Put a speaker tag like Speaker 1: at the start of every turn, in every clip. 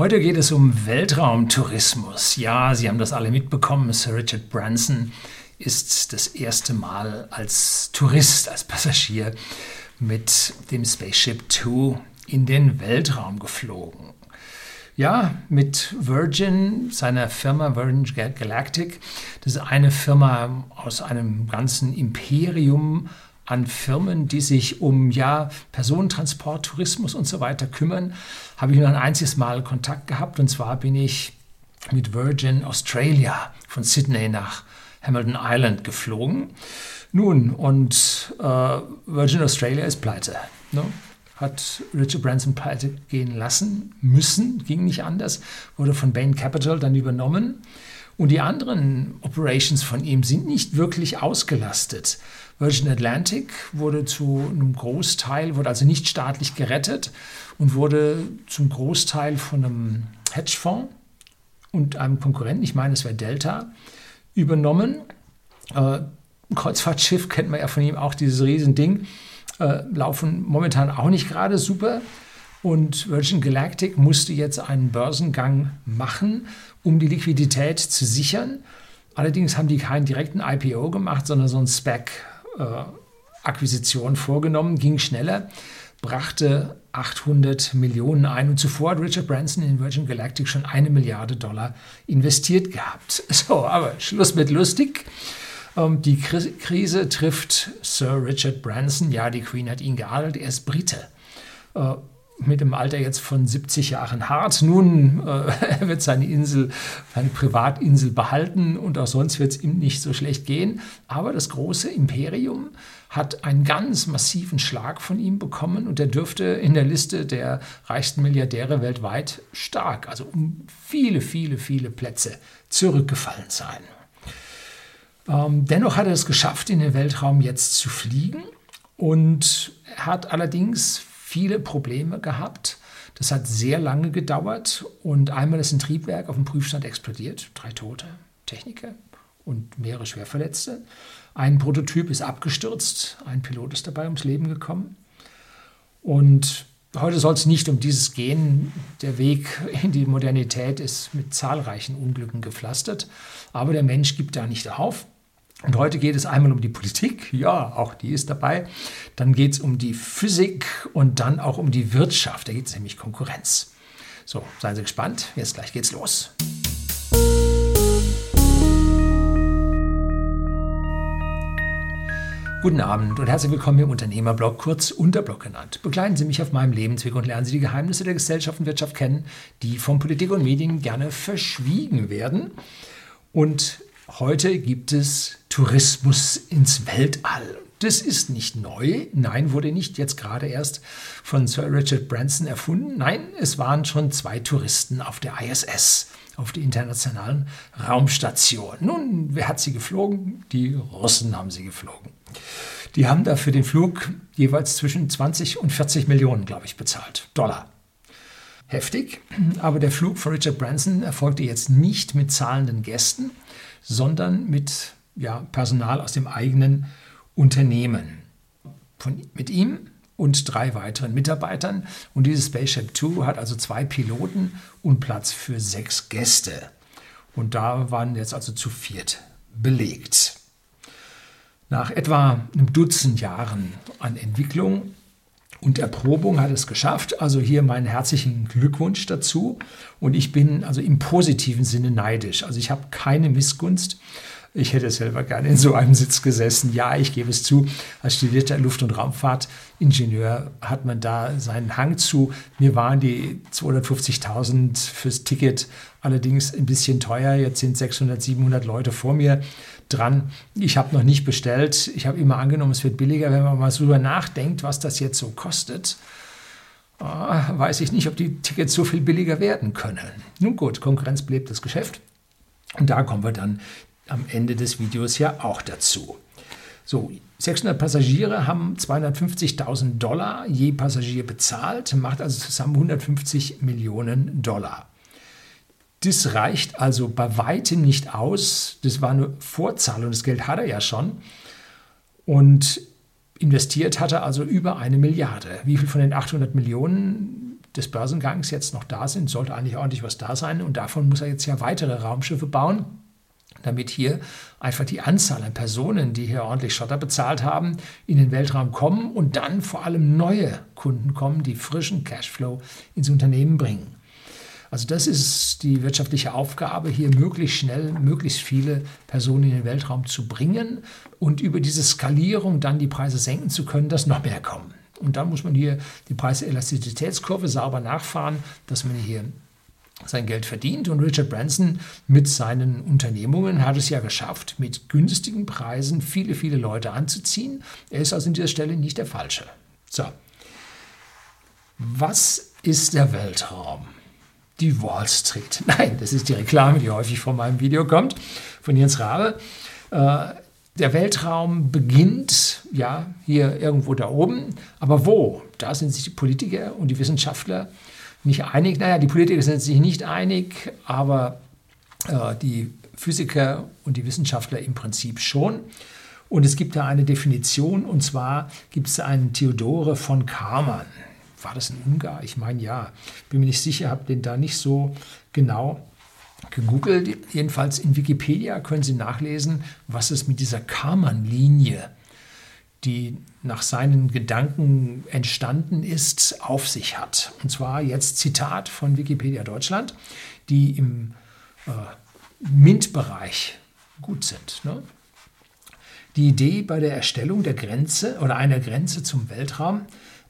Speaker 1: Heute geht es um Weltraumtourismus. Ja, Sie haben das alle mitbekommen. Sir Richard Branson ist das erste Mal als Tourist, als Passagier mit dem Spaceship Two in den Weltraum geflogen. Ja, mit Virgin, seiner Firma Virgin Galactic. Das ist eine Firma aus einem ganzen Imperium an Firmen, die sich um ja, Personentransport, Tourismus und so weiter kümmern, habe ich nur ein einziges Mal Kontakt gehabt. Und zwar bin ich mit Virgin Australia von Sydney nach Hamilton Island geflogen. Nun, und äh, Virgin Australia ist pleite. Ne? Hat Richard Branson pleite gehen lassen müssen, ging nicht anders, wurde von Bain Capital dann übernommen. Und die anderen Operations von ihm sind nicht wirklich ausgelastet. Virgin Atlantic wurde zu einem Großteil, wurde also nicht staatlich gerettet und wurde zum Großteil von einem Hedgefonds und einem Konkurrenten, ich meine, es wäre Delta, übernommen. Äh, Kreuzfahrtschiff kennt man ja von ihm auch, dieses Riesending, äh, laufen momentan auch nicht gerade super. Und Virgin Galactic musste jetzt einen Börsengang machen, um die Liquidität zu sichern. Allerdings haben die keinen direkten IPO gemacht, sondern so ein SPAC, Akquisition vorgenommen, ging schneller, brachte 800 Millionen ein und zuvor hat Richard Branson in Virgin Galactic schon eine Milliarde Dollar investiert gehabt. So, aber Schluss mit lustig. Ähm, die Krise trifft Sir Richard Branson. Ja, die Queen hat ihn geadelt, er ist Brite. Mit dem Alter jetzt von 70 Jahren hart. Nun, äh, er wird seine Insel, seine Privatinsel behalten und auch sonst wird es ihm nicht so schlecht gehen. Aber das große Imperium hat einen ganz massiven Schlag von ihm bekommen und er dürfte in der Liste der reichsten Milliardäre weltweit stark, also um viele, viele, viele Plätze zurückgefallen sein. Ähm, dennoch hat er es geschafft, in den Weltraum jetzt zu fliegen und hat allerdings viele Probleme gehabt. Das hat sehr lange gedauert und einmal ist ein Triebwerk auf dem Prüfstand explodiert. Drei Tote, Techniker und mehrere Schwerverletzte. Ein Prototyp ist abgestürzt, ein Pilot ist dabei ums Leben gekommen. Und heute soll es nicht um dieses gehen. Der Weg in die Modernität ist mit zahlreichen Unglücken gepflastert. Aber der Mensch gibt da nicht auf. Und heute geht es einmal um die Politik, ja, auch die ist dabei. Dann geht es um die Physik und dann auch um die Wirtschaft. Da geht es nämlich Konkurrenz. So, seien Sie gespannt. Jetzt gleich geht's los. Guten Abend und herzlich willkommen im Unternehmerblog, kurz Unterblog genannt. Begleiten Sie mich auf meinem Lebensweg und lernen Sie die Geheimnisse der Gesellschaft und Wirtschaft kennen, die von Politik und Medien gerne verschwiegen werden. Und Heute gibt es Tourismus ins Weltall. Das ist nicht neu. Nein, wurde nicht jetzt gerade erst von Sir Richard Branson erfunden. Nein, es waren schon zwei Touristen auf der ISS, auf der internationalen Raumstation. Nun, wer hat sie geflogen? Die Russen haben sie geflogen. Die haben dafür den Flug jeweils zwischen 20 und 40 Millionen, glaube ich, bezahlt. Dollar. Heftig. Aber der Flug von Richard Branson erfolgte jetzt nicht mit zahlenden Gästen, sondern mit ja, Personal aus dem eigenen Unternehmen. Von, mit ihm und drei weiteren Mitarbeitern. Und dieses Spaceship Two hat also zwei Piloten und Platz für sechs Gäste. Und da waren jetzt also zu viert belegt. Nach etwa einem Dutzend Jahren an Entwicklung und Erprobung hat es geschafft. Also hier meinen herzlichen Glückwunsch dazu. Und ich bin also im positiven Sinne neidisch. Also ich habe keine Missgunst. Ich hätte selber gerne in so einem Sitz gesessen. Ja, ich gebe es zu, als studierter Luft- und Raumfahrtingenieur hat man da seinen Hang zu. Mir waren die 250.000 fürs Ticket allerdings ein bisschen teuer. Jetzt sind 600, 700 Leute vor mir dran. Ich habe noch nicht bestellt. Ich habe immer angenommen, es wird billiger. Wenn man mal so drüber nachdenkt, was das jetzt so kostet, ah, weiß ich nicht, ob die Tickets so viel billiger werden können. Nun gut, Konkurrenz belebt das Geschäft. Und da kommen wir dann am Ende des Videos ja auch dazu. So, 600 Passagiere haben 250.000 Dollar je Passagier bezahlt, macht also zusammen 150 Millionen Dollar. Das reicht also bei weitem nicht aus. Das war eine Vorzahlung, das Geld hat er ja schon. Und investiert hat er also über eine Milliarde. Wie viel von den 800 Millionen des Börsengangs jetzt noch da sind, sollte eigentlich ordentlich was da sein. Und davon muss er jetzt ja weitere Raumschiffe bauen, damit hier einfach die Anzahl an Personen, die hier ordentlich Schotter bezahlt haben, in den Weltraum kommen und dann vor allem neue Kunden kommen, die frischen Cashflow ins Unternehmen bringen. Also das ist die wirtschaftliche Aufgabe, hier möglichst schnell, möglichst viele Personen in den Weltraum zu bringen und über diese Skalierung dann die Preise senken zu können, dass noch mehr kommen. Und dann muss man hier die Preiselastizitätskurve sauber nachfahren, dass man hier sein Geld verdient. Und Richard Branson mit seinen Unternehmungen hat es ja geschafft, mit günstigen Preisen viele, viele Leute anzuziehen. Er ist also an dieser Stelle nicht der Falsche. So. Was ist der Weltraum? Die Wall Street. Nein, das ist die Reklame, die häufig vor meinem Video kommt, von Jens Rabe. Äh, der Weltraum beginnt ja hier irgendwo da oben, aber wo? Da sind sich die Politiker und die Wissenschaftler nicht einig. Naja, die Politiker sind sich nicht einig, aber äh, die Physiker und die Wissenschaftler im Prinzip schon. Und es gibt da eine Definition, und zwar gibt es einen Theodore von Karman. War das ein Ungar? Ich meine ja. Bin mir nicht sicher, habe den da nicht so genau gegoogelt. Jedenfalls in Wikipedia können Sie nachlesen, was es mit dieser Karman-Linie, die nach seinen Gedanken entstanden ist, auf sich hat. Und zwar jetzt Zitat von Wikipedia Deutschland, die im äh, MINT-Bereich gut sind. Ne? Die Idee bei der Erstellung der Grenze oder einer Grenze zum Weltraum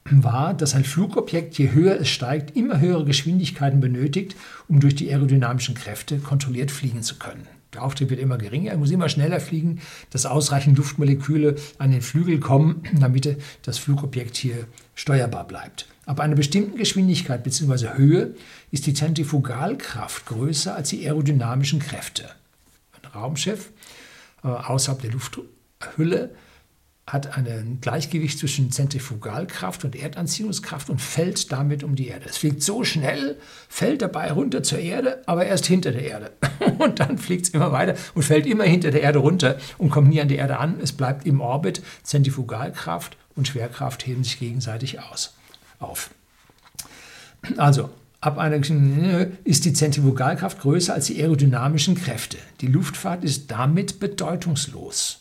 Speaker 1: war, dass ein Flugobjekt, je höher es steigt, immer höhere Geschwindigkeiten benötigt, um durch die aerodynamischen Kräfte kontrolliert fliegen zu können. Der Auftrieb wird immer geringer, er muss immer schneller fliegen, dass ausreichend Luftmoleküle an den Flügel kommen, damit das Flugobjekt hier steuerbar bleibt. Ab einer bestimmten Geschwindigkeit bzw. Höhe ist die Zentrifugalkraft größer als die aerodynamischen Kräfte. Ein Raumschiff äh, außerhalb der Lufthülle hat ein Gleichgewicht zwischen Zentrifugalkraft und Erdanziehungskraft und fällt damit um die Erde. Es fliegt so schnell, fällt dabei runter zur Erde, aber erst hinter der Erde. Und dann fliegt es immer weiter und fällt immer hinter der Erde runter und kommt nie an die Erde an. Es bleibt im Orbit. Zentrifugalkraft und Schwerkraft heben sich gegenseitig aus, auf. Also, ab einer ist die Zentrifugalkraft größer als die aerodynamischen Kräfte. Die Luftfahrt ist damit bedeutungslos.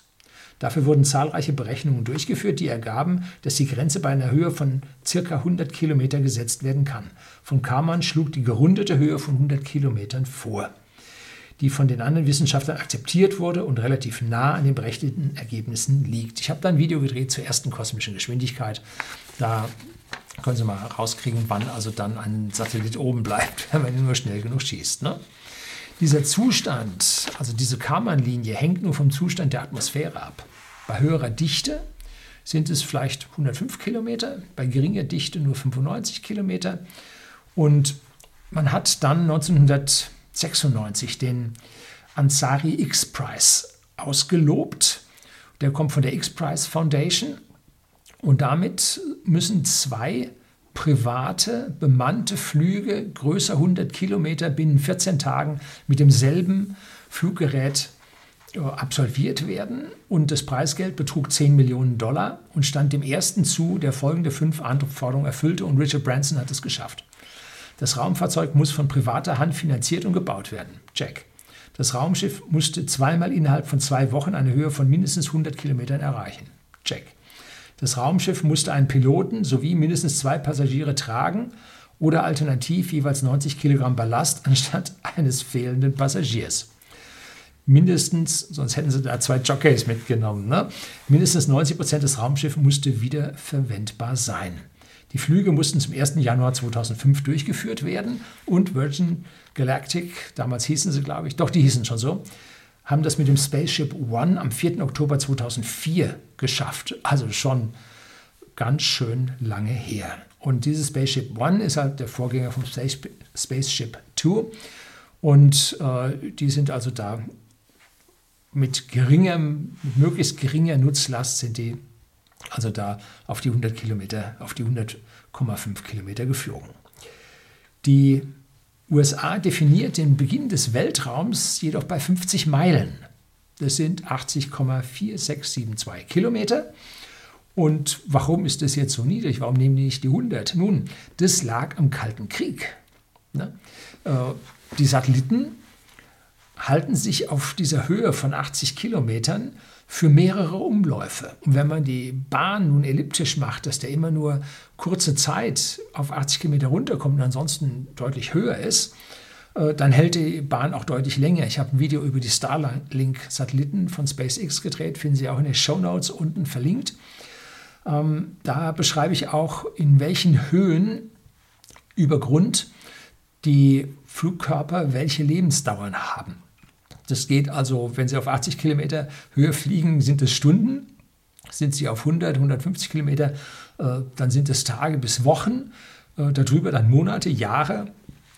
Speaker 1: Dafür wurden zahlreiche Berechnungen durchgeführt, die ergaben, dass die Grenze bei einer Höhe von ca. 100 Kilometer gesetzt werden kann. Von Karman schlug die gerundete Höhe von 100 Kilometern vor, die von den anderen Wissenschaftlern akzeptiert wurde und relativ nah an den berechneten Ergebnissen liegt. Ich habe da ein Video gedreht zur ersten kosmischen Geschwindigkeit. Da können Sie mal rauskriegen, wann also dann ein Satellit oben bleibt, wenn man ihn nur schnell genug schießt. Ne? Dieser Zustand, also diese Karman-Linie, hängt nur vom Zustand der Atmosphäre ab. Bei höherer Dichte sind es vielleicht 105 Kilometer, bei geringer Dichte nur 95 Kilometer. Und man hat dann 1996 den Ansari X-Prize ausgelobt. Der kommt von der X-Prize Foundation. Und damit müssen zwei private, bemannte Flüge größer 100 Kilometer binnen 14 Tagen mit demselben Fluggerät äh, absolviert werden und das Preisgeld betrug 10 Millionen Dollar und stand dem ersten zu, der folgende fünf Anforderungen erfüllte und Richard Branson hat es geschafft. Das Raumfahrzeug muss von privater Hand finanziert und gebaut werden. Check. Das Raumschiff musste zweimal innerhalb von zwei Wochen eine Höhe von mindestens 100 Kilometern erreichen. Check. Das Raumschiff musste einen Piloten sowie mindestens zwei Passagiere tragen oder alternativ jeweils 90 Kilogramm Ballast anstatt eines fehlenden Passagiers. Mindestens, sonst hätten sie da zwei Jockeys mitgenommen, ne? mindestens 90 Prozent des Raumschiffs musste wiederverwendbar sein. Die Flüge mussten zum 1. Januar 2005 durchgeführt werden und Virgin Galactic, damals hießen sie, glaube ich, doch, die hießen schon so, haben das mit dem Spaceship One am 4. Oktober 2004 geschafft. Also schon ganz schön lange her. Und dieses Spaceship One ist halt der Vorgänger vom Spaceship Two. Und äh, die sind also da mit geringem, mit möglichst geringer Nutzlast sind die also da auf die 100 Kilometer, auf die 100,5 Kilometer geflogen. Die USA definiert den Beginn des Weltraums jedoch bei 50 Meilen. Das sind 80,4672 Kilometer. Und warum ist das jetzt so niedrig? Warum nehmen die nicht die 100? Nun, das lag am Kalten Krieg. Ne? Äh, die Satelliten halten sich auf dieser Höhe von 80 Kilometern für mehrere Umläufe. Und wenn man die Bahn nun elliptisch macht, dass der immer nur kurze Zeit auf 80 Kilometer runterkommt und ansonsten deutlich höher ist, äh, dann hält die Bahn auch deutlich länger. Ich habe ein Video über die Starlink-Satelliten von SpaceX gedreht, finden Sie auch in den Show Notes unten verlinkt. Ähm, da beschreibe ich auch, in welchen Höhen über Grund die Flugkörper welche Lebensdauern haben. Das geht also, wenn Sie auf 80 Kilometer Höhe fliegen, sind es Stunden. Sind Sie auf 100, 150 Kilometer, äh, dann sind es Tage bis Wochen. Äh, darüber dann Monate, Jahre.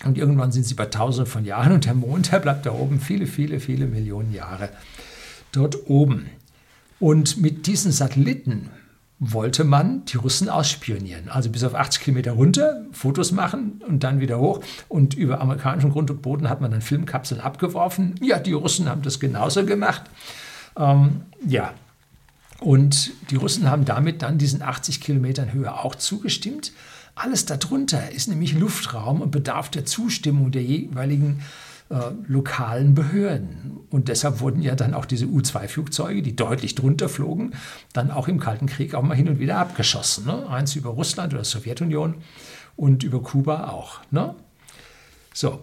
Speaker 1: Und irgendwann sind Sie bei Tausenden von Jahren und der Mond, der bleibt da oben viele, viele, viele Millionen Jahre dort oben. Und mit diesen Satelliten wollte man die Russen ausspionieren. Also bis auf 80 Kilometer runter, Fotos machen und dann wieder hoch. Und über amerikanischen Grund und Boden hat man dann Filmkapseln abgeworfen. Ja, die Russen haben das genauso gemacht. Ähm, ja, und die Russen haben damit dann diesen 80 Kilometern Höhe auch zugestimmt. Alles darunter ist nämlich Luftraum und bedarf der Zustimmung der jeweiligen äh, lokalen Behörden. Und deshalb wurden ja dann auch diese U-2-Flugzeuge, die deutlich drunter flogen, dann auch im Kalten Krieg auch mal hin und wieder abgeschossen. Ne? Eins über Russland oder Sowjetunion und über Kuba auch. Ne? So,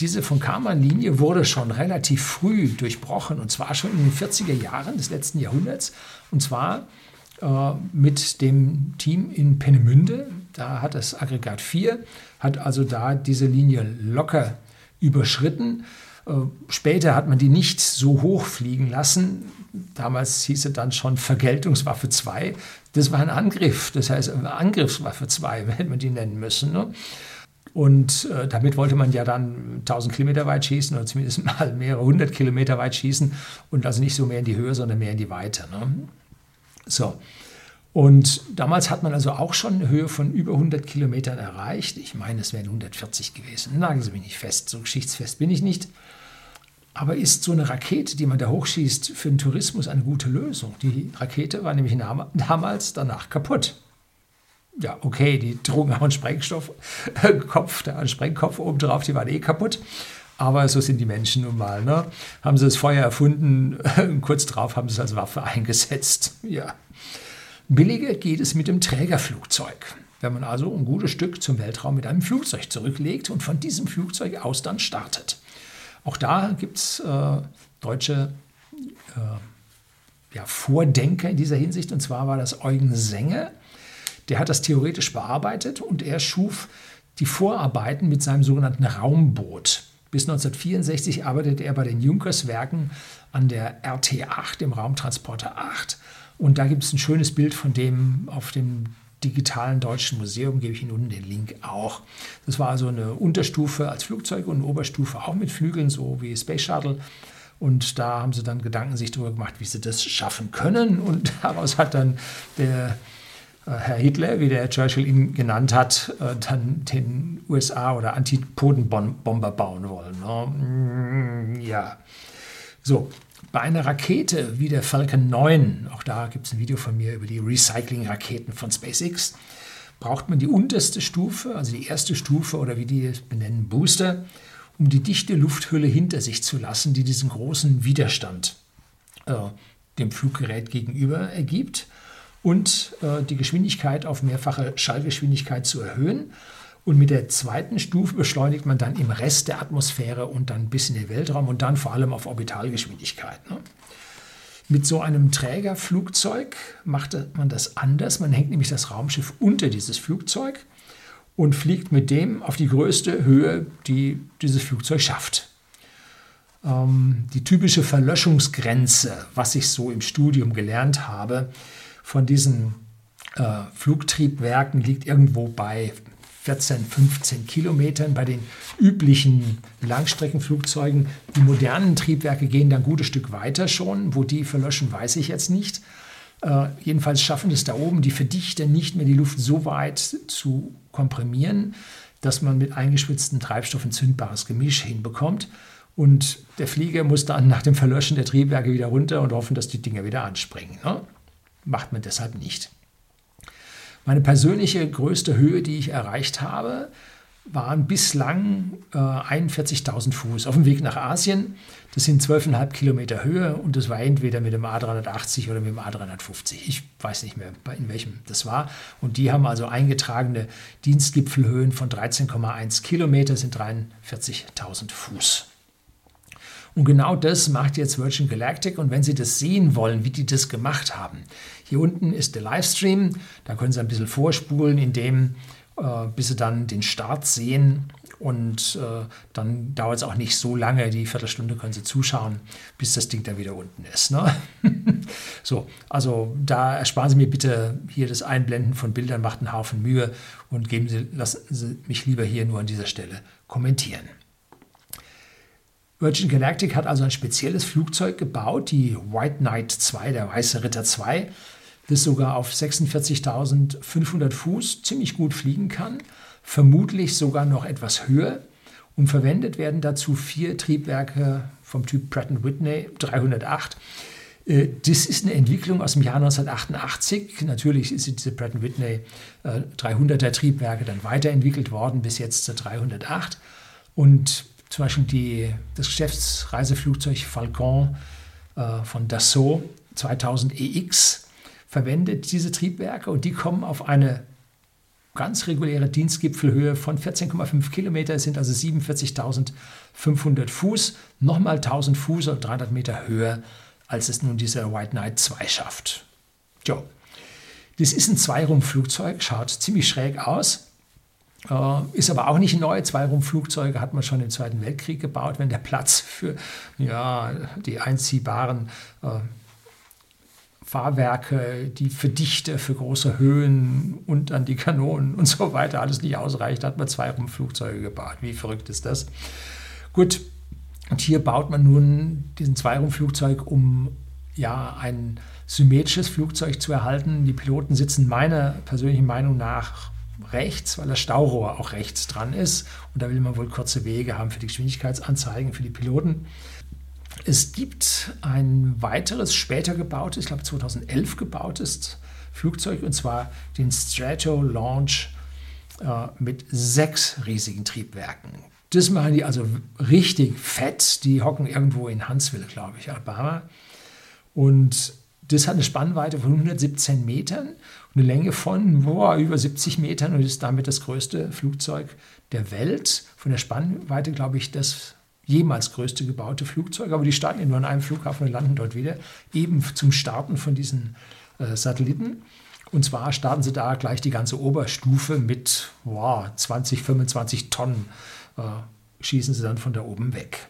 Speaker 1: diese von Karman-Linie wurde schon relativ früh durchbrochen und zwar schon in den 40er Jahren des letzten Jahrhunderts und zwar äh, mit dem Team in Pennemünde. Da hat das Aggregat 4, hat also da diese Linie locker überschritten. Äh, später hat man die nicht so hoch fliegen lassen. Damals hieß es dann schon Vergeltungswaffe 2. Das war ein Angriff, das heißt Angriffswaffe 2, hätte man die nennen müssen. Ne? Und äh, damit wollte man ja dann 1000 Kilometer weit schießen oder zumindest mal mehrere hundert Kilometer weit schießen und also nicht so mehr in die Höhe, sondern mehr in die Weite. Ne? So, und damals hat man also auch schon eine Höhe von über 100 Kilometern erreicht. Ich meine, es wären 140 gewesen. Nageln Sie mich nicht fest, so geschichtsfest bin ich nicht. Aber ist so eine Rakete, die man da hochschießt, für den Tourismus eine gute Lösung? Die Rakete war nämlich damals danach kaputt. Ja, okay, die trugen auch einen Sprengstoffkopf, da einen Sprengkopf oben drauf, die waren eh kaputt. Aber so sind die Menschen nun mal. Ne? Haben sie das Feuer erfunden, kurz drauf haben sie es als Waffe eingesetzt. Ja. Billiger geht es mit dem Trägerflugzeug. Wenn man also ein gutes Stück zum Weltraum mit einem Flugzeug zurücklegt und von diesem Flugzeug aus dann startet. Auch da gibt es äh, deutsche äh, ja, Vordenker in dieser Hinsicht. Und zwar war das Eugen Senge. Der hat das theoretisch bearbeitet und er schuf die Vorarbeiten mit seinem sogenannten Raumboot. Bis 1964 arbeitete er bei den Junkerswerken an der RT8, dem Raumtransporter 8. Und da gibt es ein schönes Bild von dem auf dem digitalen Deutschen Museum, gebe ich Ihnen unten den Link auch. Das war also eine Unterstufe als Flugzeug und eine Oberstufe auch mit Flügeln, so wie Space Shuttle. Und da haben sie dann Gedanken sich darüber gemacht, wie sie das schaffen können. Und daraus hat dann der äh, Herr Hitler, wie der Churchill ihn genannt hat, äh, dann den USA oder Antipodenbomber bauen wollen. Ne? Mm, ja. So, bei einer Rakete wie der Falcon 9, auch da gibt es ein Video von mir über die Recycling-Raketen von SpaceX, braucht man die unterste Stufe, also die erste Stufe oder wie die es benennen, Booster, um die dichte Lufthülle hinter sich zu lassen, die diesen großen Widerstand äh, dem Fluggerät gegenüber ergibt und äh, die Geschwindigkeit auf mehrfache Schallgeschwindigkeit zu erhöhen und mit der zweiten Stufe beschleunigt man dann im Rest der Atmosphäre und dann bis in den Weltraum und dann vor allem auf Orbitalgeschwindigkeit. Ne? Mit so einem Trägerflugzeug macht man das anders. Man hängt nämlich das Raumschiff unter dieses Flugzeug und fliegt mit dem auf die größte Höhe, die dieses Flugzeug schafft. Ähm, die typische Verlöschungsgrenze, was ich so im Studium gelernt habe, von diesen äh, Flugtriebwerken liegt irgendwo bei 14, 15 Kilometern. Bei den üblichen Langstreckenflugzeugen, die modernen Triebwerke gehen dann ein gutes Stück weiter schon. Wo die verlöschen, weiß ich jetzt nicht. Äh, jedenfalls schaffen es da oben die Verdichter nicht mehr, die Luft so weit zu komprimieren, dass man mit eingeschwitztem Treibstoff ein zündbares Gemisch hinbekommt. Und der Flieger muss dann nach dem Verlöschen der Triebwerke wieder runter und hoffen, dass die Dinger wieder anspringen. Ne? Macht man deshalb nicht. Meine persönliche größte Höhe, die ich erreicht habe, waren bislang äh, 41.000 Fuß auf dem Weg nach Asien. Das sind 12,5 Kilometer Höhe und das war entweder mit dem A380 oder mit dem A350. Ich weiß nicht mehr, in welchem das war. Und die haben also eingetragene Dienstgipfelhöhen von 13,1 Kilometer, sind 43.000 Fuß. Und genau das macht jetzt Virgin Galactic. Und wenn Sie das sehen wollen, wie die das gemacht haben, hier unten ist der Livestream. Da können Sie ein bisschen vorspulen, indem äh, bis Sie dann den Start sehen. Und äh, dann dauert es auch nicht so lange, die Viertelstunde können Sie zuschauen, bis das Ding da wieder unten ist. Ne? so, also da ersparen Sie mir bitte hier das Einblenden von Bildern, macht einen Haufen Mühe und geben Sie, lassen Sie mich lieber hier nur an dieser Stelle kommentieren. Virgin Galactic hat also ein spezielles Flugzeug gebaut, die White Knight 2, der Weiße Ritter 2 das sogar auf 46.500 Fuß ziemlich gut fliegen kann, vermutlich sogar noch etwas höher. Und verwendet werden dazu vier Triebwerke vom Typ Pratt Whitney 308. Äh, das ist eine Entwicklung aus dem Jahr 1988. Natürlich sind diese Pratt Whitney 300er äh, Triebwerke dann weiterentwicht worden bis jetzt zur 308. Und zum Beispiel die, das Geschäftsreiseflugzeug Falcon äh, von Dassault 2000 EX verwendet diese Triebwerke und die kommen auf eine ganz reguläre Dienstgipfelhöhe von 14,5 Kilometer, sind also 47.500 Fuß, nochmal 1000 Fuß oder 300 Meter höher, als es nun dieser White Knight 2 schafft. Jo. Das ist ein Zweirumpfflugzeug, schaut ziemlich schräg aus, ist aber auch nicht neu. Zweirumpfflugzeuge hat man schon im Zweiten Weltkrieg gebaut, wenn der Platz für ja, die einziehbaren äh, Fahrwerke, die Verdichter für große Höhen und dann die Kanonen und so weiter alles nicht ausreicht, hat man zwei Rumpfflugzeuge gebaut. Wie verrückt ist das? Gut, und hier baut man nun diesen Zweirumpfflugzeug, um ja ein symmetrisches Flugzeug zu erhalten. Die Piloten sitzen meiner persönlichen Meinung nach rechts, weil das Staurohr auch rechts dran ist. Und da will man wohl kurze Wege haben für die Geschwindigkeitsanzeigen für die Piloten. Es gibt ein weiteres später gebautes, ich glaube 2011 gebautes Flugzeug, und zwar den Strato Launch äh, mit sechs riesigen Triebwerken. Das machen die also richtig fett. Die hocken irgendwo in Huntsville, glaube ich, Alabama. Und das hat eine Spannweite von 117 Metern eine Länge von boah, über 70 Metern und ist damit das größte Flugzeug der Welt. Von der Spannweite, glaube ich, das jemals größte gebaute Flugzeug, aber die starten ja nur an einem Flughafen und landen dort wieder, eben zum Starten von diesen äh, Satelliten. Und zwar starten sie da gleich die ganze Oberstufe mit wow, 20, 25 Tonnen, äh, schießen sie dann von da oben weg.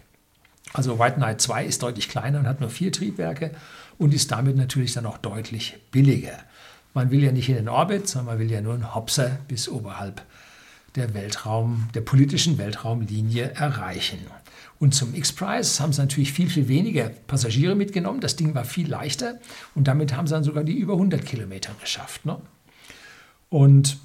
Speaker 1: Also White Knight 2 ist deutlich kleiner und hat nur vier Triebwerke und ist damit natürlich dann auch deutlich billiger. Man will ja nicht in den Orbit, sondern man will ja nur einen Hopser bis oberhalb der Weltraum, der politischen Weltraumlinie erreichen. Und zum X-Prize haben sie natürlich viel, viel weniger Passagiere mitgenommen. Das Ding war viel leichter und damit haben sie dann sogar die über 100 Kilometer geschafft. Ne? Und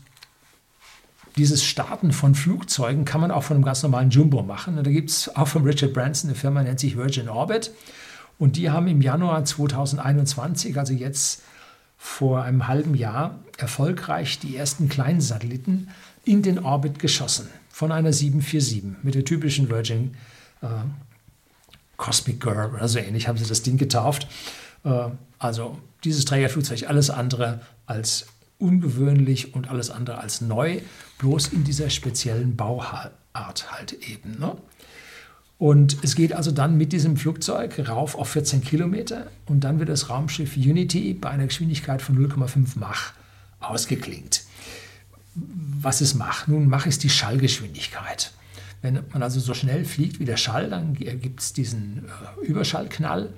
Speaker 1: dieses Starten von Flugzeugen kann man auch von einem ganz normalen Jumbo machen. Und da gibt es auch von Richard Branson eine Firma, nennt sich Virgin Orbit. Und die haben im Januar 2021, also jetzt vor einem halben Jahr, erfolgreich die ersten kleinen Satelliten in den Orbit geschossen von einer 747 mit der typischen Virgin äh, Cosmic Girl oder so ähnlich haben sie das Ding getauft. Äh, also dieses Trägerflugzeug alles andere als ungewöhnlich und alles andere als neu, bloß in dieser speziellen Bauart halt eben. Ne? Und es geht also dann mit diesem Flugzeug rauf auf 14 Kilometer und dann wird das Raumschiff Unity bei einer Geschwindigkeit von 0,5 Mach ausgeklingt. Was ist Mach? Nun, Mach ist die Schallgeschwindigkeit. Wenn man also so schnell fliegt wie der Schall, dann gibt es diesen äh, Überschallknall,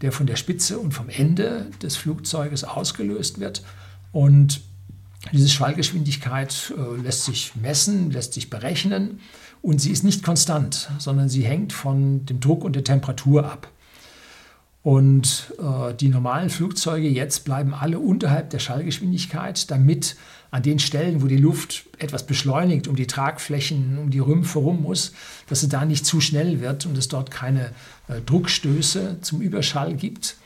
Speaker 1: der von der Spitze und vom Ende des Flugzeuges ausgelöst wird. Und diese Schallgeschwindigkeit äh, lässt sich messen, lässt sich berechnen und sie ist nicht konstant, sondern sie hängt von dem Druck und der Temperatur ab. Und äh, die normalen Flugzeuge jetzt bleiben alle unterhalb der Schallgeschwindigkeit, damit an den Stellen, wo die Luft etwas beschleunigt, um die Tragflächen, um die Rümpfe rum muss, dass sie da nicht zu schnell wird und es dort keine äh, Druckstöße zum Überschall gibt.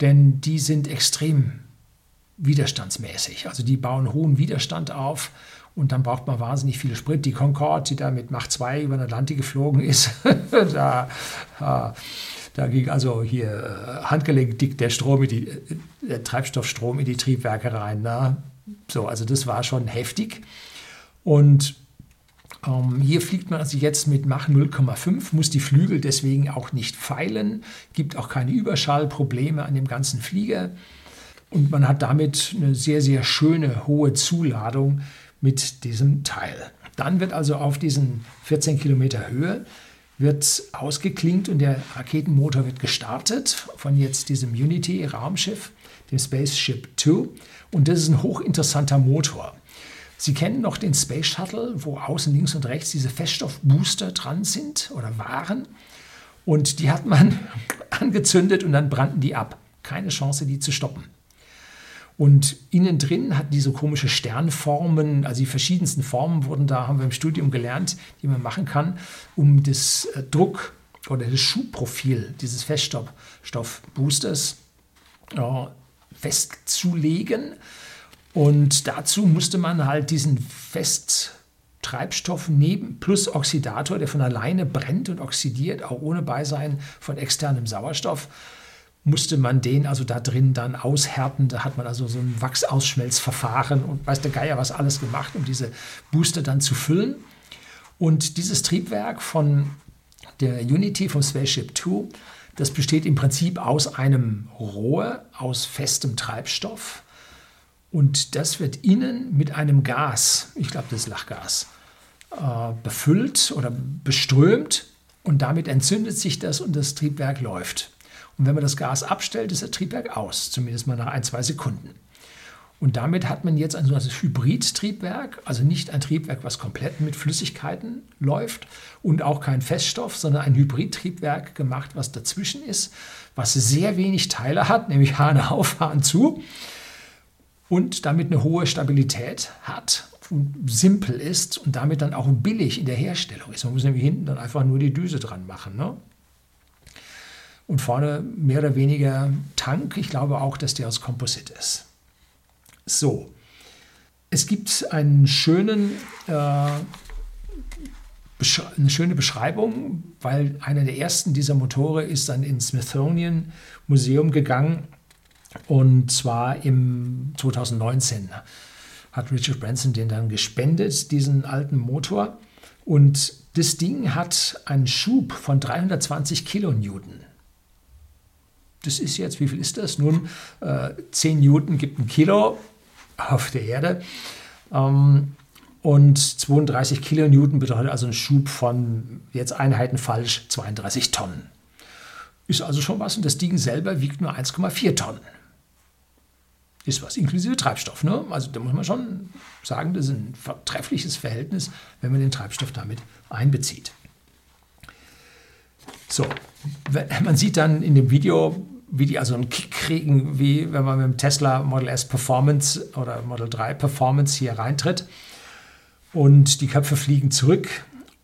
Speaker 1: Denn die sind extrem widerstandsmäßig. Also die bauen hohen Widerstand auf und dann braucht man wahnsinnig viel Sprit. Die Concorde, die da mit Macht 2 über den Atlantik geflogen ist, da, da ging also hier äh, handgelenkdick der Strom die, äh, der Treibstoffstrom in die Triebwerke rein. Ne? So, also das war schon heftig. Und ähm, hier fliegt man also jetzt mit Mach 0,5, muss die Flügel deswegen auch nicht feilen, gibt auch keine Überschallprobleme an dem ganzen Flieger. Und man hat damit eine sehr, sehr schöne hohe Zuladung mit diesem Teil. Dann wird also auf diesen 14 Kilometer Höhe wird ausgeklingt und der Raketenmotor wird gestartet von jetzt diesem Unity-Raumschiff, dem Spaceship 2. Und das ist ein hochinteressanter Motor. Sie kennen noch den Space Shuttle, wo außen links und rechts diese Feststoffbooster dran sind oder waren. Und die hat man angezündet und dann brannten die ab. Keine Chance, die zu stoppen. Und innen drin hat diese komische Sternformen, also die verschiedensten Formen wurden da, haben wir im Studium gelernt, die man machen kann, um das äh, Druck oder das Schubprofil dieses Feststoffboosters äh, festzulegen. Und dazu musste man halt diesen Festtreibstoff neben plus Oxidator, der von alleine brennt und oxidiert, auch ohne Beisein von externem Sauerstoff, musste man den also da drin dann aushärten. Da hat man also so ein Wachsausschmelzverfahren und weiß der Geier was alles gemacht, um diese Booster dann zu füllen. Und dieses Triebwerk von der Unity vom Spaceship 2, das besteht im Prinzip aus einem Rohr aus festem Treibstoff und das wird innen mit einem Gas, ich glaube das ist Lachgas, äh, befüllt oder beströmt und damit entzündet sich das und das Triebwerk läuft. Und wenn man das Gas abstellt, ist das Triebwerk aus, zumindest mal nach ein, zwei Sekunden. Und damit hat man jetzt ein sogenanntes Hybrid-Triebwerk, also nicht ein Triebwerk, was komplett mit Flüssigkeiten läuft und auch kein Feststoff, sondern ein Hybrid-Triebwerk gemacht, was dazwischen ist, was sehr wenig Teile hat, nämlich Hahn auf, Hahn zu und damit eine hohe Stabilität hat und simpel ist und damit dann auch billig in der Herstellung ist. Man muss nämlich hinten dann einfach nur die Düse dran machen. Ne? Und vorne mehr oder weniger Tank. Ich glaube auch, dass der aus Komposit ist. So. Es gibt einen schönen, äh, eine schöne Beschreibung, weil einer der ersten dieser Motore ist dann ins Smithsonian Museum gegangen und zwar im 2019 hat Richard Branson den dann gespendet, diesen alten Motor. Und das Ding hat einen Schub von 320 Kilonewton. Das ist jetzt, wie viel ist das? Nun, äh, 10 Newton gibt ein Kilo auf der Erde. Ähm, und 32 Kilonewton bedeutet also einen Schub von, jetzt Einheiten falsch, 32 Tonnen. Ist also schon was und das Ding selber wiegt nur 1,4 Tonnen ist was, inklusive Treibstoff. Ne? Also da muss man schon sagen, das ist ein vertreffliches Verhältnis, wenn man den Treibstoff damit einbezieht. So, man sieht dann in dem Video, wie die also einen Kick kriegen, wie wenn man mit dem Tesla Model S Performance oder Model 3 Performance hier reintritt und die Köpfe fliegen zurück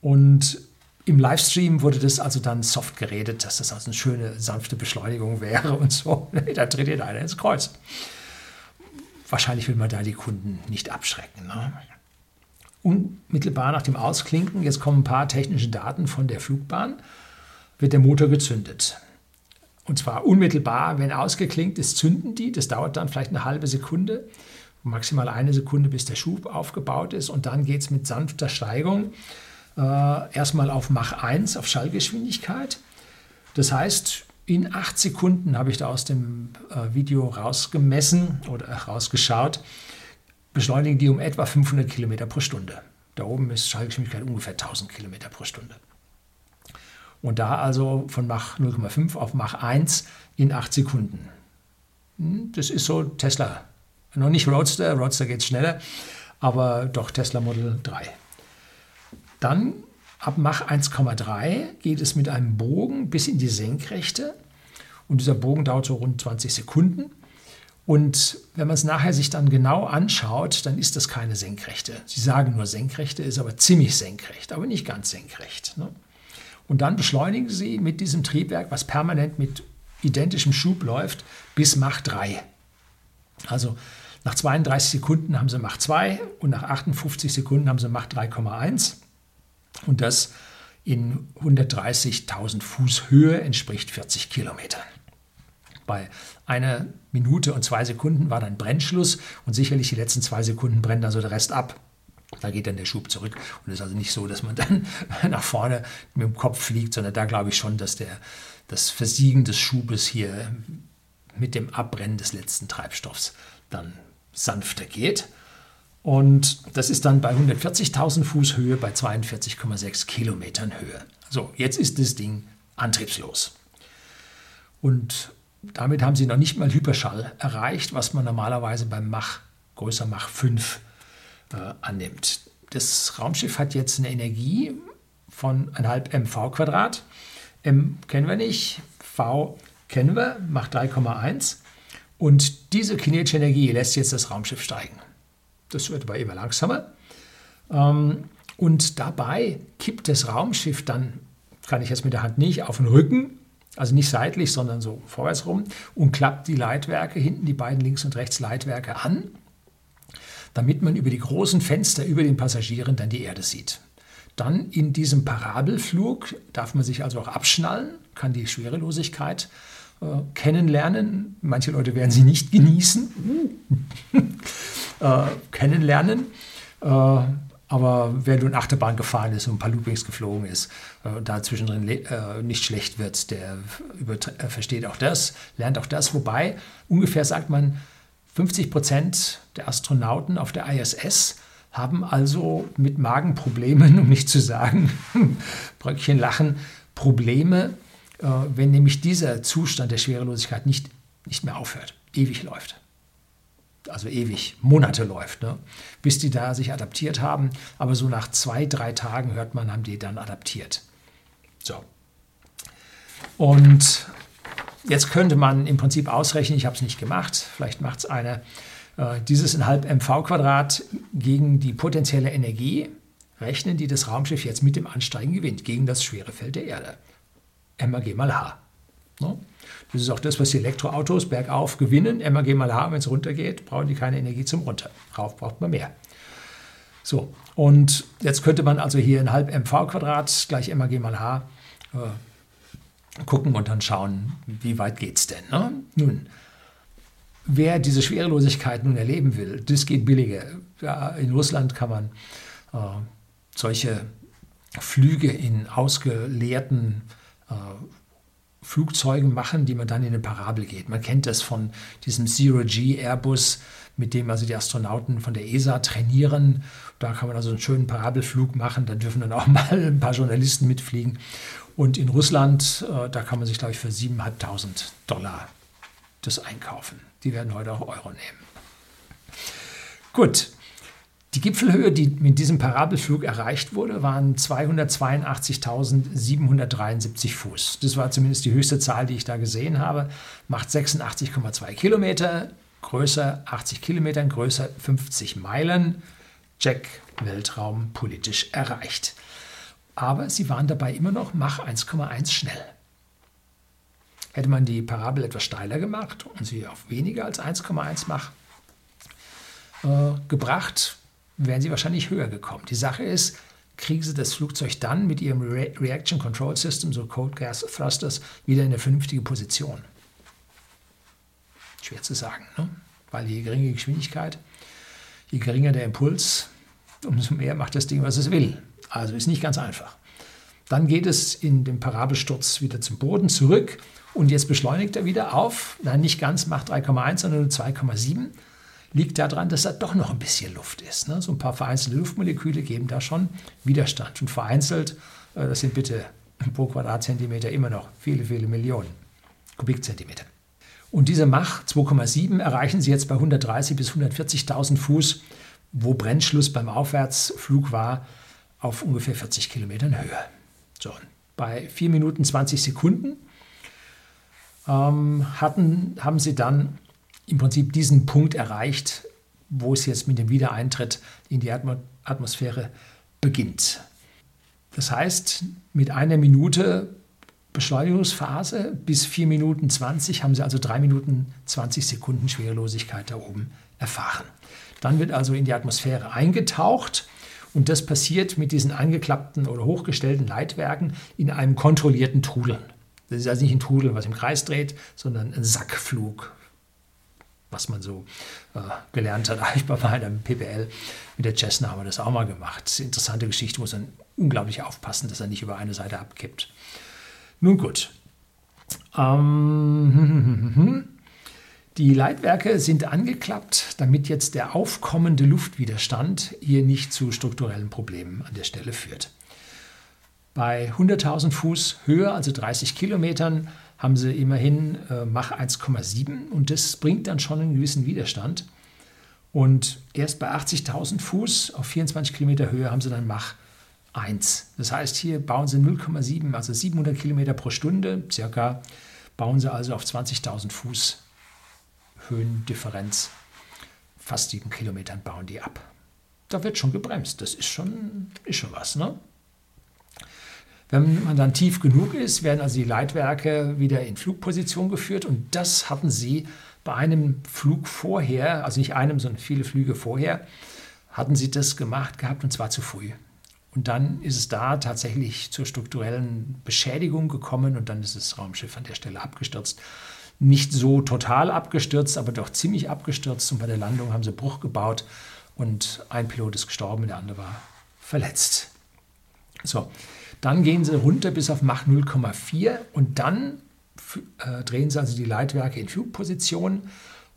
Speaker 1: und im Livestream wurde das also dann soft geredet, dass das also eine schöne, sanfte Beschleunigung wäre und so. da tritt ihr einer ins Kreuz wahrscheinlich will man da die Kunden nicht abschrecken. Ne? Unmittelbar nach dem Ausklinken, jetzt kommen ein paar technische Daten von der Flugbahn, wird der Motor gezündet. Und zwar unmittelbar, wenn ausgeklinkt ist, zünden die. Das dauert dann vielleicht eine halbe Sekunde, maximal eine Sekunde, bis der Schub aufgebaut ist. Und dann geht es mit sanfter Steigung äh, erstmal auf Mach 1, auf Schallgeschwindigkeit. Das heißt, in acht Sekunden habe ich da aus dem äh, Video rausgemessen oder rausgeschaut, beschleunigen die um etwa 500 Kilometer pro Stunde. Da oben ist Schallgeschwindigkeit ungefähr 1000 Kilometer pro Stunde. Und da also von Mach 0,5 auf Mach 1 in 8 Sekunden. Hm, das ist so Tesla. Noch nicht Roadster, Roadster geht schneller, aber doch Tesla Model 3. Dann Ab Mach 1,3 geht es mit einem Bogen bis in die Senkrechte und dieser Bogen dauert so rund 20 Sekunden. Und wenn man es nachher sich dann genau anschaut, dann ist das keine Senkrechte. Sie sagen nur Senkrechte, ist aber ziemlich senkrecht, aber nicht ganz senkrecht. Ne? Und dann beschleunigen Sie mit diesem Triebwerk, was permanent mit identischem Schub läuft, bis Mach 3. Also Nach 32 Sekunden haben sie Mach 2 und nach 58 Sekunden haben sie Mach 3,1. Und das in 130.000 Fuß Höhe entspricht 40 Kilometern. Bei einer Minute und zwei Sekunden war dann Brennschluss und sicherlich die letzten zwei Sekunden brennt also der Rest ab. Da geht dann der Schub zurück und es ist also nicht so, dass man dann nach vorne mit dem Kopf fliegt, sondern da glaube ich schon, dass der, das Versiegen des Schubes hier mit dem Abbrennen des letzten Treibstoffs dann sanfter geht. Und das ist dann bei 140.000 Fuß Höhe bei 42,6 Kilometern Höhe. So, jetzt ist das Ding antriebslos. Und damit haben sie noch nicht mal Hyperschall erreicht, was man normalerweise beim Mach, größer Mach 5 äh, annimmt. Das Raumschiff hat jetzt eine Energie von 1,5 mv Quadrat. M kennen wir nicht, V kennen wir, macht 3,1. Und diese kinetische Energie lässt jetzt das Raumschiff steigen. Das wird aber immer langsamer. Ähm, und dabei kippt das Raumschiff dann, kann ich jetzt mit der Hand nicht, auf den Rücken, also nicht seitlich, sondern so vorwärts rum und klappt die Leitwerke hinten, die beiden links und rechts Leitwerke an, damit man über die großen Fenster über den Passagieren dann die Erde sieht. Dann in diesem Parabelflug darf man sich also auch abschnallen, kann die Schwerelosigkeit äh, kennenlernen. Manche Leute werden sie nicht genießen, äh, kennenlernen. Äh, aber wer nun Achterbahn gefahren ist und ein paar Loopings geflogen ist äh, da zwischendrin äh, nicht schlecht wird, der äh, versteht auch das, lernt auch das. Wobei ungefähr sagt man, 50 Prozent der Astronauten auf der ISS haben also mit Magenproblemen, um nicht zu sagen, Bröckchen lachen, Probleme, wenn nämlich dieser Zustand der Schwerelosigkeit nicht, nicht mehr aufhört, ewig läuft also ewig, Monate läuft, ne? bis die da sich adaptiert haben. Aber so nach zwei, drei Tagen hört man, haben die dann adaptiert. So. Und jetzt könnte man im Prinzip ausrechnen, ich habe es nicht gemacht, vielleicht macht es einer, äh, dieses in halb mv Quadrat gegen die potenzielle Energie rechnen, die das Raumschiff jetzt mit dem Ansteigen gewinnt, gegen das schwere Feld der Erde. MAG mal H. Ne? Das ist auch das, was die Elektroautos bergauf gewinnen. MAG mal H, wenn es runtergeht, brauchen die keine Energie zum Runter. Rauf braucht man mehr. So, und jetzt könnte man also hier ein halb mv Quadrat gleich MAG mal H äh, gucken und dann schauen, wie weit geht es denn. Ne? Nun, wer diese Schwerelosigkeit nun erleben will, das geht billiger. Ja, in Russland kann man äh, solche Flüge in ausgeleerten äh, Flugzeugen machen, die man dann in eine Parabel geht. Man kennt das von diesem Zero-G Airbus, mit dem also die Astronauten von der ESA trainieren. Da kann man also einen schönen Parabelflug machen. Da dürfen dann auch mal ein paar Journalisten mitfliegen. Und in Russland, äh, da kann man sich, glaube ich, für 7.500 Dollar das einkaufen. Die werden heute auch Euro nehmen. Gut, die Gipfelhöhe, die mit diesem Parabelflug erreicht wurde, waren 282.773 Fuß. Das war zumindest die höchste Zahl, die ich da gesehen habe. Macht 86,2 Kilometer, größer 80 Kilometer, größer 50 Meilen. Check, Weltraum politisch erreicht. Aber sie waren dabei immer noch Mach 1,1 schnell. Hätte man die Parabel etwas steiler gemacht und sie auf weniger als 1,1 Mach äh, gebracht, wären sie wahrscheinlich höher gekommen. Die Sache ist, kriegen sie das Flugzeug dann mit ihrem Re Reaction Control System, so Cold Gas Thrusters, wieder in eine vernünftige Position? Schwer zu sagen, ne? weil je geringer die Geschwindigkeit, je geringer der Impuls, umso mehr macht das Ding, was es will. Also ist nicht ganz einfach. Dann geht es in dem Parabelsturz wieder zum Boden zurück und jetzt beschleunigt er wieder auf, nein, nicht ganz, macht 3,1, sondern nur 2,7 liegt daran, dass da doch noch ein bisschen Luft ist. Ne? So ein paar vereinzelte Luftmoleküle geben da schon Widerstand. Und vereinzelt, äh, das sind bitte pro Quadratzentimeter immer noch viele, viele Millionen Kubikzentimeter. Und diese Mach 2,7 erreichen Sie jetzt bei 130 bis 140.000 Fuß, wo Brennschluss beim Aufwärtsflug war, auf ungefähr 40 Kilometern Höhe. So, bei 4 Minuten 20 Sekunden ähm, hatten, haben Sie dann im Prinzip diesen Punkt erreicht, wo es jetzt mit dem Wiedereintritt in die Atmosphäre beginnt. Das heißt, mit einer Minute Beschleunigungsphase bis 4 Minuten 20 haben sie also 3 Minuten 20 Sekunden Schwerelosigkeit da oben erfahren. Dann wird also in die Atmosphäre eingetaucht und das passiert mit diesen angeklappten oder hochgestellten Leitwerken in einem kontrollierten Trudeln. Das ist also nicht ein Trudeln, was im Kreis dreht, sondern ein Sackflug, was man so äh, gelernt hat. Ich bei meinem PBL mit der Cessna haben wir das auch mal gemacht. Interessante Geschichte, muss man unglaublich aufpassen, dass er nicht über eine Seite abkippt. Nun gut. Ähm, die Leitwerke sind angeklappt, damit jetzt der aufkommende Luftwiderstand hier nicht zu strukturellen Problemen an der Stelle führt. Bei 100.000 Fuß Höhe, also 30 Kilometern, haben sie immerhin äh, Mach 1,7 und das bringt dann schon einen gewissen Widerstand. Und erst bei 80.000 Fuß auf 24 Kilometer Höhe haben sie dann Mach 1. Das heißt, hier bauen sie 0,7, also 700 Kilometer pro Stunde circa, bauen sie also auf 20.000 Fuß Höhendifferenz. Fast sieben Kilometern bauen die ab. Da wird schon gebremst. Das ist schon, ist schon was. Ne? Wenn man dann tief genug ist, werden also die Leitwerke wieder in Flugposition geführt und das hatten sie bei einem Flug vorher, also nicht einem, sondern viele Flüge vorher, hatten sie das gemacht gehabt und zwar zu früh. Und dann ist es da tatsächlich zur strukturellen Beschädigung gekommen und dann ist das Raumschiff an der Stelle abgestürzt. Nicht so total abgestürzt, aber doch ziemlich abgestürzt und bei der Landung haben sie Bruch gebaut und ein Pilot ist gestorben, der andere war verletzt. So, dann gehen sie runter bis auf Mach 0,4 und dann äh, drehen sie also die Leitwerke in Flugposition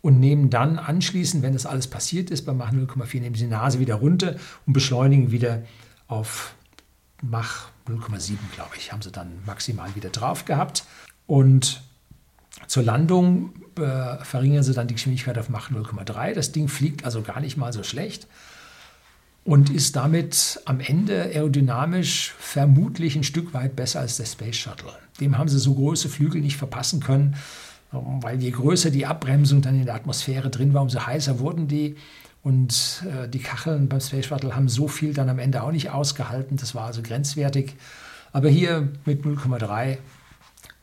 Speaker 1: und nehmen dann anschließend, wenn das alles passiert ist, bei Mach 0,4 nehmen sie die Nase wieder runter und beschleunigen wieder auf Mach 0,7, glaube ich, haben sie dann maximal wieder drauf gehabt. Und zur Landung äh, verringern sie dann die Geschwindigkeit auf Mach 0,3. Das Ding fliegt also gar nicht mal so schlecht und ist damit am Ende aerodynamisch vermutlich ein Stück weit besser als der Space Shuttle. Dem haben sie so große Flügel nicht verpassen können, weil je größer die Abbremsung dann in der Atmosphäre drin war, umso heißer wurden die. Und äh, die Kacheln beim Space Shuttle haben so viel dann am Ende auch nicht ausgehalten. Das war also grenzwertig. Aber hier mit 0,3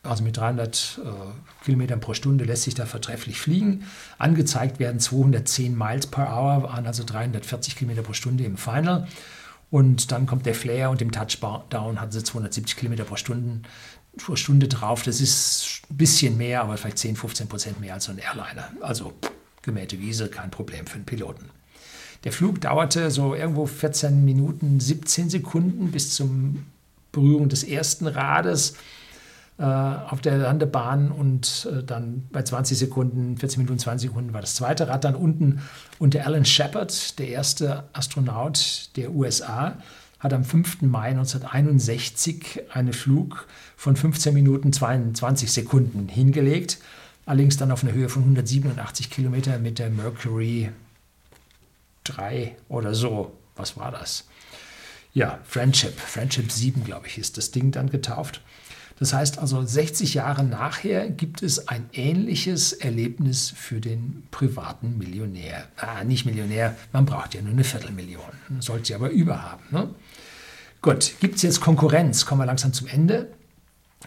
Speaker 1: also mit 300 äh, Kilometern pro Stunde lässt sich da vertrefflich fliegen. Angezeigt werden 210 Miles per Hour, waren also 340 Kilometer pro Stunde im Final. Und dann kommt der Flare und im Touchdown hatten sie 270 Kilometer pro Stunde, pro Stunde drauf. Das ist ein bisschen mehr, aber vielleicht 10, 15 Prozent mehr als so ein Airliner. Also gemähte Wiese, kein Problem für einen Piloten. Der Flug dauerte so irgendwo 14 Minuten, 17 Sekunden bis zum Berührung des ersten Rades. Äh, auf der Landebahn und äh, dann bei 20 Sekunden, 14 Minuten, 20 Sekunden war das zweite Rad dann unten. Und der Alan Shepard, der erste Astronaut der USA, hat am 5. Mai 1961 einen Flug von 15 Minuten 22 Sekunden hingelegt. Allerdings dann auf einer Höhe von 187 Kilometer mit der Mercury 3 oder so. Was war das? Ja, Friendship. Friendship 7, glaube ich, ist das Ding dann getauft. Das heißt also, 60 Jahre nachher gibt es ein ähnliches Erlebnis für den privaten Millionär. Ah, nicht Millionär, man braucht ja nur eine Viertelmillion. Sollte sie aber überhaben. Ne? Gut, gibt es jetzt Konkurrenz? Kommen wir langsam zum Ende.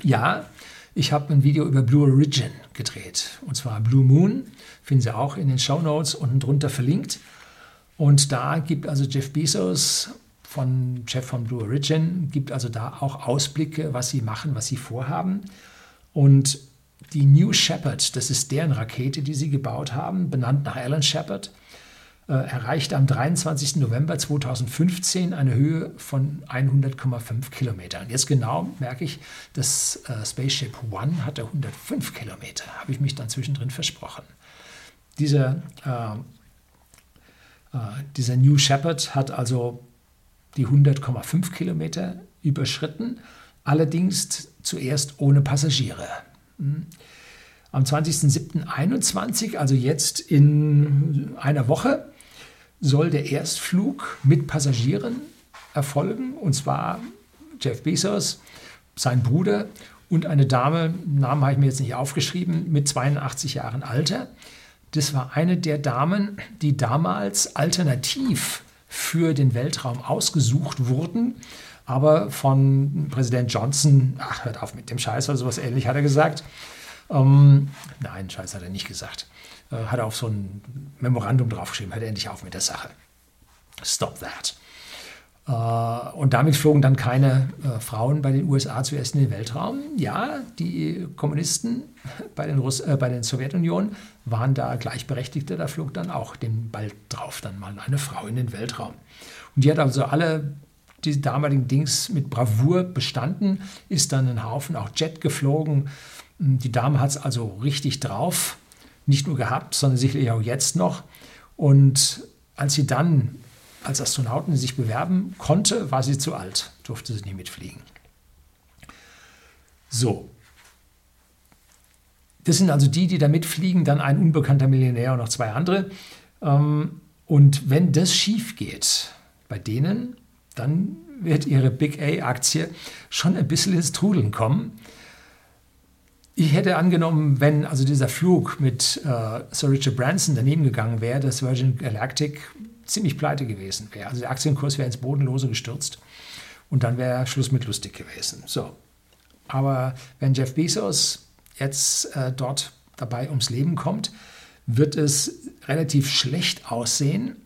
Speaker 1: Ja, ich habe ein Video über Blue Origin gedreht. Und zwar Blue Moon. Finden Sie auch in den Show Notes unten drunter verlinkt. Und da gibt also Jeff Bezos von Chef von Blue Origin, gibt also da auch Ausblicke, was sie machen, was sie vorhaben. Und die New Shepard, das ist deren Rakete, die sie gebaut haben, benannt nach Alan Shepard, äh, erreichte am 23. November 2015 eine Höhe von 100,5 Kilometern. Jetzt genau merke ich, das äh, Spaceship One hatte 105 Kilometer, habe ich mich dann zwischendrin versprochen. Dieser, äh, äh dieser New Shepard hat also die 100,5 Kilometer überschritten, allerdings zuerst ohne Passagiere. Hm. Am 20.07.21, also jetzt in einer Woche, soll der Erstflug mit Passagieren erfolgen, und zwar Jeff Bezos, sein Bruder und eine Dame, Namen habe ich mir jetzt nicht aufgeschrieben, mit 82 Jahren Alter. Das war eine der Damen, die damals alternativ für den Weltraum ausgesucht wurden, aber von Präsident Johnson, ach, hört auf mit dem Scheiß oder sowas ähnlich, hat er gesagt. Ähm, nein, Scheiß hat er nicht gesagt. Äh, hat er auf so ein Memorandum draufgeschrieben, hört endlich auf mit der Sache. Stop that. Äh, und damit flogen dann keine äh, Frauen bei den USA zuerst in den Weltraum. Ja, die Kommunisten bei den, Russ äh, bei den Sowjetunion waren da Gleichberechtigte, da flog dann auch den Ball drauf, dann mal eine Frau in den Weltraum. Und die hat also alle die damaligen Dings mit Bravour bestanden, ist dann ein Haufen auch Jet geflogen. Die Dame hat es also richtig drauf, nicht nur gehabt, sondern sicherlich auch jetzt noch. Und als sie dann als Astronautin sich bewerben konnte, war sie zu alt, durfte sie nicht mitfliegen. So. Das sind also die, die da mitfliegen, dann ein unbekannter Millionär und noch zwei andere. Ähm, und wenn das schief geht bei denen, dann wird ihre Big A-Aktie schon ein bisschen ins Trudeln kommen. Ich hätte angenommen, wenn also dieser Flug mit äh, Sir Richard Branson daneben gegangen wäre, dass Virgin Galactic ziemlich pleite gewesen wäre. Also der Aktienkurs wäre ins Bodenlose gestürzt und dann wäre Schluss mit lustig gewesen. So. Aber wenn Jeff Bezos jetzt äh, dort dabei ums Leben kommt, wird es relativ schlecht aussehen,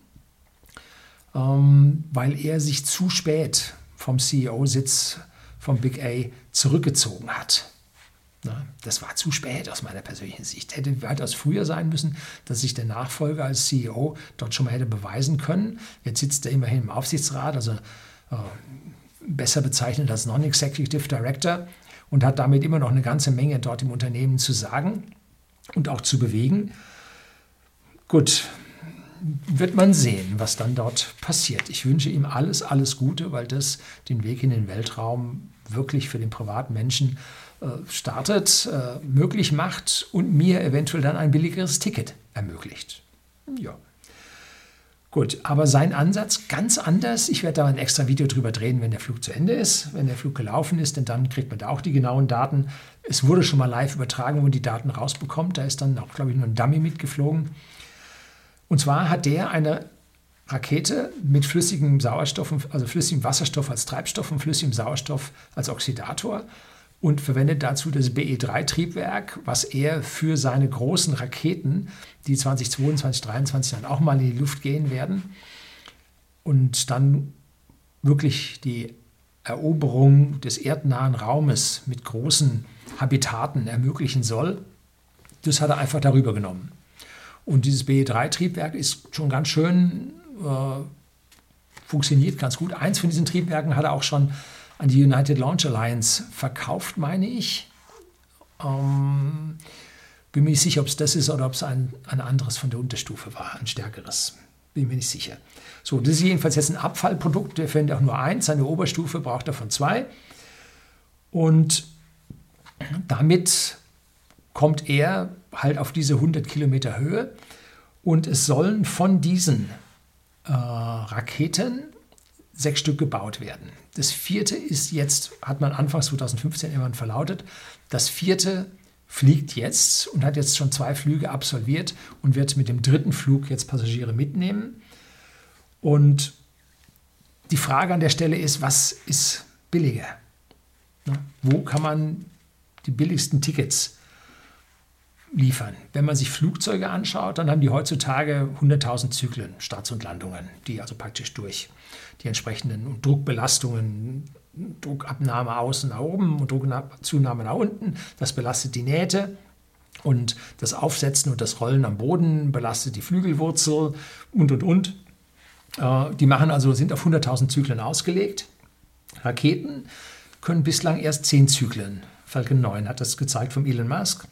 Speaker 1: ähm, weil er sich zu spät vom CEO-Sitz vom Big A zurückgezogen hat. Das war zu spät aus meiner persönlichen Sicht. Hätte weitaus früher sein müssen, dass sich der Nachfolger als CEO dort schon mal hätte beweisen können. Jetzt sitzt er immerhin im Aufsichtsrat, also äh, besser bezeichnet als Non-Executive Director und hat damit immer noch eine ganze Menge dort im Unternehmen zu sagen und auch zu bewegen. Gut, wird man sehen, was dann dort passiert. Ich wünsche ihm alles, alles Gute, weil das den Weg in den Weltraum wirklich für den privaten Menschen startet, äh, möglich macht und mir eventuell dann ein billigeres Ticket ermöglicht. Ja. Gut, aber sein Ansatz ganz anders. Ich werde da ein extra Video drüber drehen, wenn der Flug zu Ende ist, wenn der Flug gelaufen ist, denn dann kriegt man da auch die genauen Daten. Es wurde schon mal live übertragen, wo man die Daten rausbekommt. Da ist dann auch, glaube ich, nur ein Dummy mitgeflogen. Und zwar hat der eine Rakete mit flüssigem Sauerstoff, also flüssigem Wasserstoff als Treibstoff und flüssigem Sauerstoff als Oxidator und verwendet dazu das BE3-Triebwerk, was er für seine großen Raketen, die 2022, 2023 dann auch mal in die Luft gehen werden und dann wirklich die Eroberung des erdnahen Raumes mit großen Habitaten ermöglichen soll. Das hat er einfach darüber genommen. Und dieses BE3-Triebwerk ist schon ganz schön, äh, funktioniert ganz gut. Eins von diesen Triebwerken hat er auch schon an die United Launch Alliance verkauft, meine ich. Ähm, bin mir nicht sicher, ob es das ist oder ob es ein, ein anderes von der Unterstufe war, ein stärkeres. Bin mir nicht sicher. So, das ist jedenfalls jetzt ein Abfallprodukt. Der findet auch nur eins. Seine Oberstufe braucht davon zwei. Und damit kommt er halt auf diese 100 Kilometer Höhe. Und es sollen von diesen äh, Raketen sechs Stück gebaut werden. Das vierte ist jetzt, hat man Anfang 2015 irgendwann verlautet, das vierte fliegt jetzt und hat jetzt schon zwei Flüge absolviert und wird mit dem dritten Flug jetzt Passagiere mitnehmen. Und die Frage an der Stelle ist, was ist billiger? Wo kann man die billigsten Tickets liefern? Wenn man sich Flugzeuge anschaut, dann haben die heutzutage 100.000 Zyklen, Starts und Landungen, die also praktisch durch die entsprechenden Druckbelastungen, Druckabnahme außen nach oben und Druckzunahme nach unten. Das belastet die Nähte und das Aufsetzen und das Rollen am Boden belastet die Flügelwurzel und und und. Äh, die machen also, sind auf 100.000 Zyklen ausgelegt. Raketen können bislang erst 10 Zyklen. Falcon 9 hat das gezeigt vom Elon Musk.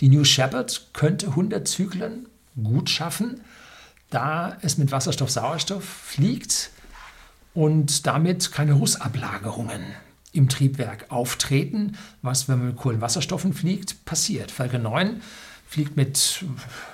Speaker 1: Die New Shepard könnte 100 Zyklen gut schaffen, da es mit Wasserstoff, Sauerstoff fliegt und damit keine Rußablagerungen im Triebwerk auftreten, was, wenn man mit Kohlenwasserstoffen fliegt, passiert. Falcon 9 fliegt mit,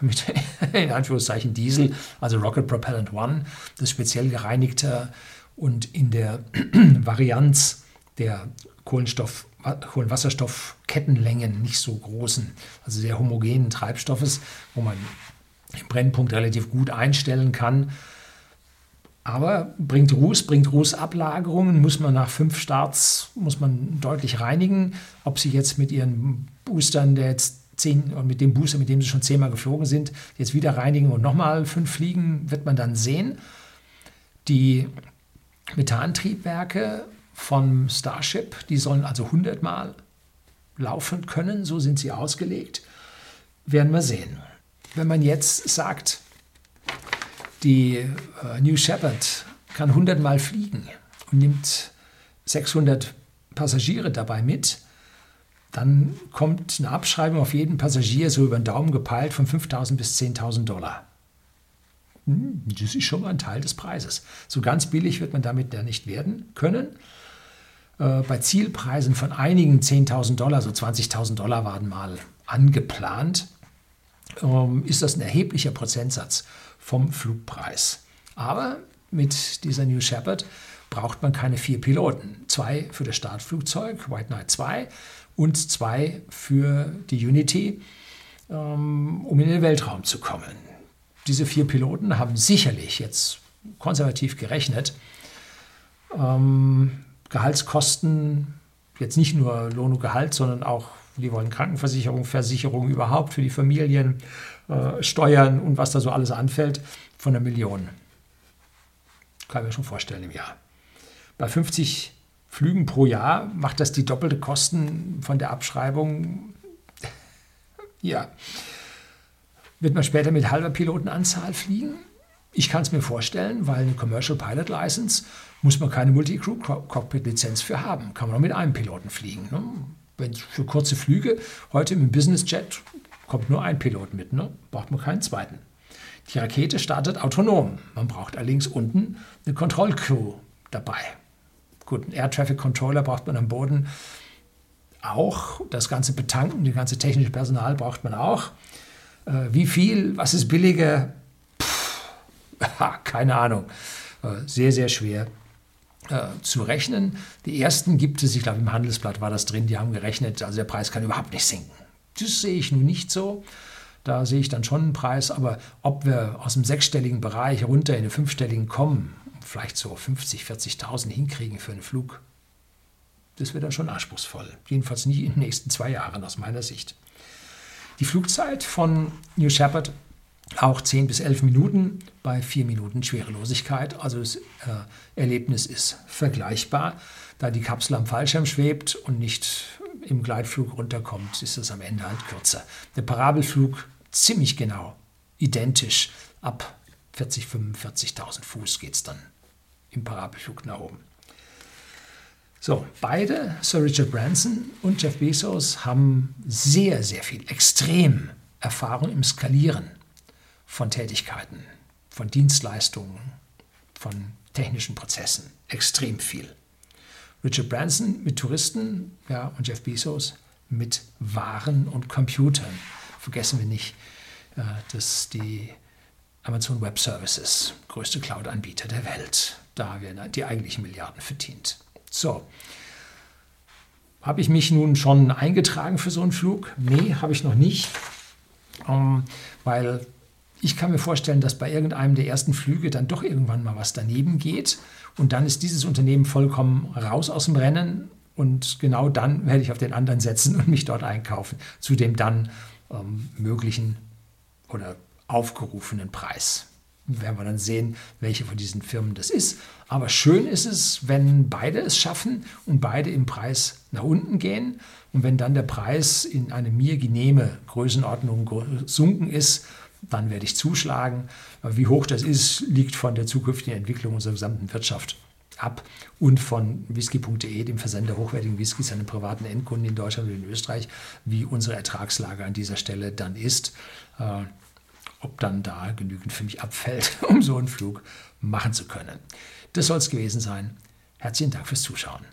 Speaker 1: mit in Anführungszeichen Diesel, also Rocket Propellant One, das speziell gereinigte und in der Varianz der Kohlenstoff, Kohlenwasserstoffkettenlängen nicht so großen, also sehr homogenen Treibstoffes, wo man den Brennpunkt relativ gut einstellen kann Aber bringt Ruß, bringt Rußablagerungen, muss man nach fünf Starts muss man deutlich reinigen. Ob sie jetzt mit ihren Boostern, der jetzt zehn, mit dem Booster, mit dem sie schon zehnmal geflogen sind, jetzt wieder reinigen und nochmal fünf fliegen, wird man dann sehen. Die Methantriebwerke vom Starship, die sollen also 100 Mal laufen können, so sind sie ausgelegt. Werden wir sehen. Wenn man jetzt sagt, die äh, New Shepard kann 100 Mal fliegen und nimmt 600 Passagiere dabei mit, dann kommt eine Abschreibung auf jeden Passagier so über den Daumen gepeilt von 5.000 bis 10.000 Dollar. Hm, das ist schon mal ein Teil des Preises. So ganz billig wird man damit ja nicht werden können. Äh, bei Zielpreisen von einigen 10.000 Dollar, so 20.000 Dollar waren mal angeplant, ähm, ist das ein erheblicher Prozentsatz vom Flugpreis. Aber mit dieser New Shepard braucht man keine vier Piloten. Zwei für das Startflugzeug, White Knight 2, und zwei für die Unity, ähm, um in den Weltraum zu kommen. Diese vier Piloten haben sicherlich jetzt konservativ gerechnet, ähm, Gehaltskosten, jetzt nicht nur Lohn und Gehalt, sondern auch, die wollen Krankenversicherung, Versicherung überhaupt für die Familien, äh, Steuern und was da so alles anfällt, von einer Million. Kann ich mir schon vorstellen im Jahr. Bei 50 Flügen pro Jahr macht das die doppelte Kosten von der Abschreibung. ja. Wird man später mit halber Pilotenanzahl fliegen? Ich kann es mir vorstellen, weil eine Commercial Pilot License muss man keine Multi-Crew-Cockpit-Lizenz für haben. Kann man auch mit einem Piloten fliegen. Ne? Wenn für kurze Flüge, heute im Business Jet kommt nur ein Pilot mit, ne? braucht man keinen zweiten. Die Rakete startet autonom. Man braucht allerdings unten eine Kontrollcrew dabei. Gut, einen Air Traffic Controller braucht man am Boden auch. Das ganze Betanken, das ganze technische Personal braucht man auch. Äh, wie viel, was ist billiger? Puh, keine Ahnung. Äh, sehr, sehr schwer äh, zu rechnen. Die ersten gibt es, ich glaube im Handelsblatt war das drin, die haben gerechnet, also der Preis kann überhaupt nicht sinken. Das sehe ich nun nicht so. Da sehe ich dann schon einen Preis, aber ob wir aus dem sechsstelligen Bereich runter in den fünfstelligen kommen, vielleicht so 50, 40.000 hinkriegen für einen Flug, das wird dann schon anspruchsvoll. Jedenfalls nicht in den nächsten zwei Jahren aus meiner Sicht. Die Flugzeit von New Shepard auch 10 bis 11 Minuten bei 4 Minuten Schwerelosigkeit. Also das äh, Erlebnis ist vergleichbar. Da die Kapsel am Fallschirm schwebt und nicht im Gleitflug runterkommt, ist es am Ende halt kürzer. Der Parabelflug ziemlich genau, identisch. Ab 40, 45.000 Fuß geht es dann im Parabelflug nach oben. So, beide, Sir Richard Branson und Jeff Bezos, haben sehr, sehr viel, extrem Erfahrung im Skalieren von Tätigkeiten, von Dienstleistungen, von technischen Prozessen. Extrem viel. Richard Branson mit Touristen ja, und Jeff Bezos mit Waren und Computern. Vergessen wir nicht, äh, dass die Amazon Web Services, größte Cloud-Anbieter der Welt, da werden die eigentlichen Milliarden verdient. So. Habe ich mich nun schon eingetragen für so einen Flug? Nee, habe ich noch nicht. Ähm, weil ich kann mir vorstellen, dass bei irgendeinem der ersten Flüge dann doch irgendwann mal was daneben geht. Und dann ist dieses Unternehmen vollkommen raus aus dem Rennen. Und genau dann werde ich auf den anderen setzen und mich dort einkaufen. Zu dem dann ähm, möglichen oder aufgerufenen Preis werden wir dann sehen, welche von diesen Firmen das ist. Aber schön ist es, wenn beide es schaffen und beide im Preis nach unten gehen. Und wenn dann der Preis in eine mir genehme Größenordnung gesunken ist, dann werde ich zuschlagen. Wie hoch das ist, liegt von der zukünftigen Entwicklung unserer gesamten Wirtschaft ab und von whisky.de, dem Versender hochwertigen Whiskys an den privaten Endkunden in Deutschland und in Österreich, wie unsere Ertragslage an dieser Stelle dann ist. Äh, ob dann da genügend für mich abfällt, um so einen Flug machen zu können. Das soll es gewesen sein. Herzlichen Dank fürs Zuschauen.